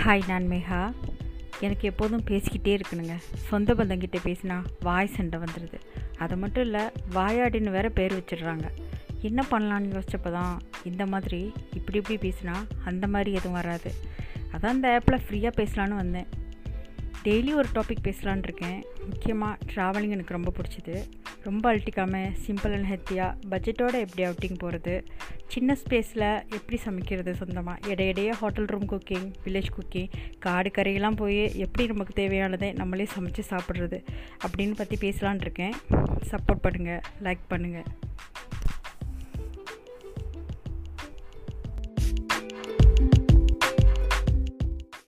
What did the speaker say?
Hi நான் மேகா எனக்கு எப்போதும் பேசிக்கிட்டே இருக்கணுங்க. சொந்த பந்தங்கிட்ட பேசினா வாய் சண்டை வந்துடுது அது மட்டும் இல்லை வாயாடின்னு வேற பேர் வச்சிடுறாங்க. என்ன பண்ணலான்னு யோசிச்சப்போ தான் இந்த மாதிரி இப்படி இப்படி பேசினா அந்த மாதிரி எதுவும் வராது. அதான் இந்த ஆப்பில் ஃப்ரீயாக பேசலான்னு வந்தேன். டெய்லி ஒரு டாபிக் பேசலான் இருக்கேன். முக்கியமாக ட்ராவலிங் எனக்கு ரொம்ப பிடிச்சிது. ரொம்ப அழட்டிக்காமல் சிம்பிள் அண்ட் ஹெல்த்தியாக பட்ஜெட்டோட எப்படி அவுட்டிங் போகிறது சின்ன ஸ்பேஸில் எப்படி சமைக்கிறது சொந்தமாக இடையிடையே hotel room cooking village cooking காடு கரையெல்லாம் போய் எப்படி நமக்கு தேவையானதை நம்மளே சமைச்சு சாப்பிட்றது அப்படின்னு பற்றி பேசலான் இருக்கேன். சப்போர்ட் பண்ணுங்கள் லைக் பண்ணுங்கள்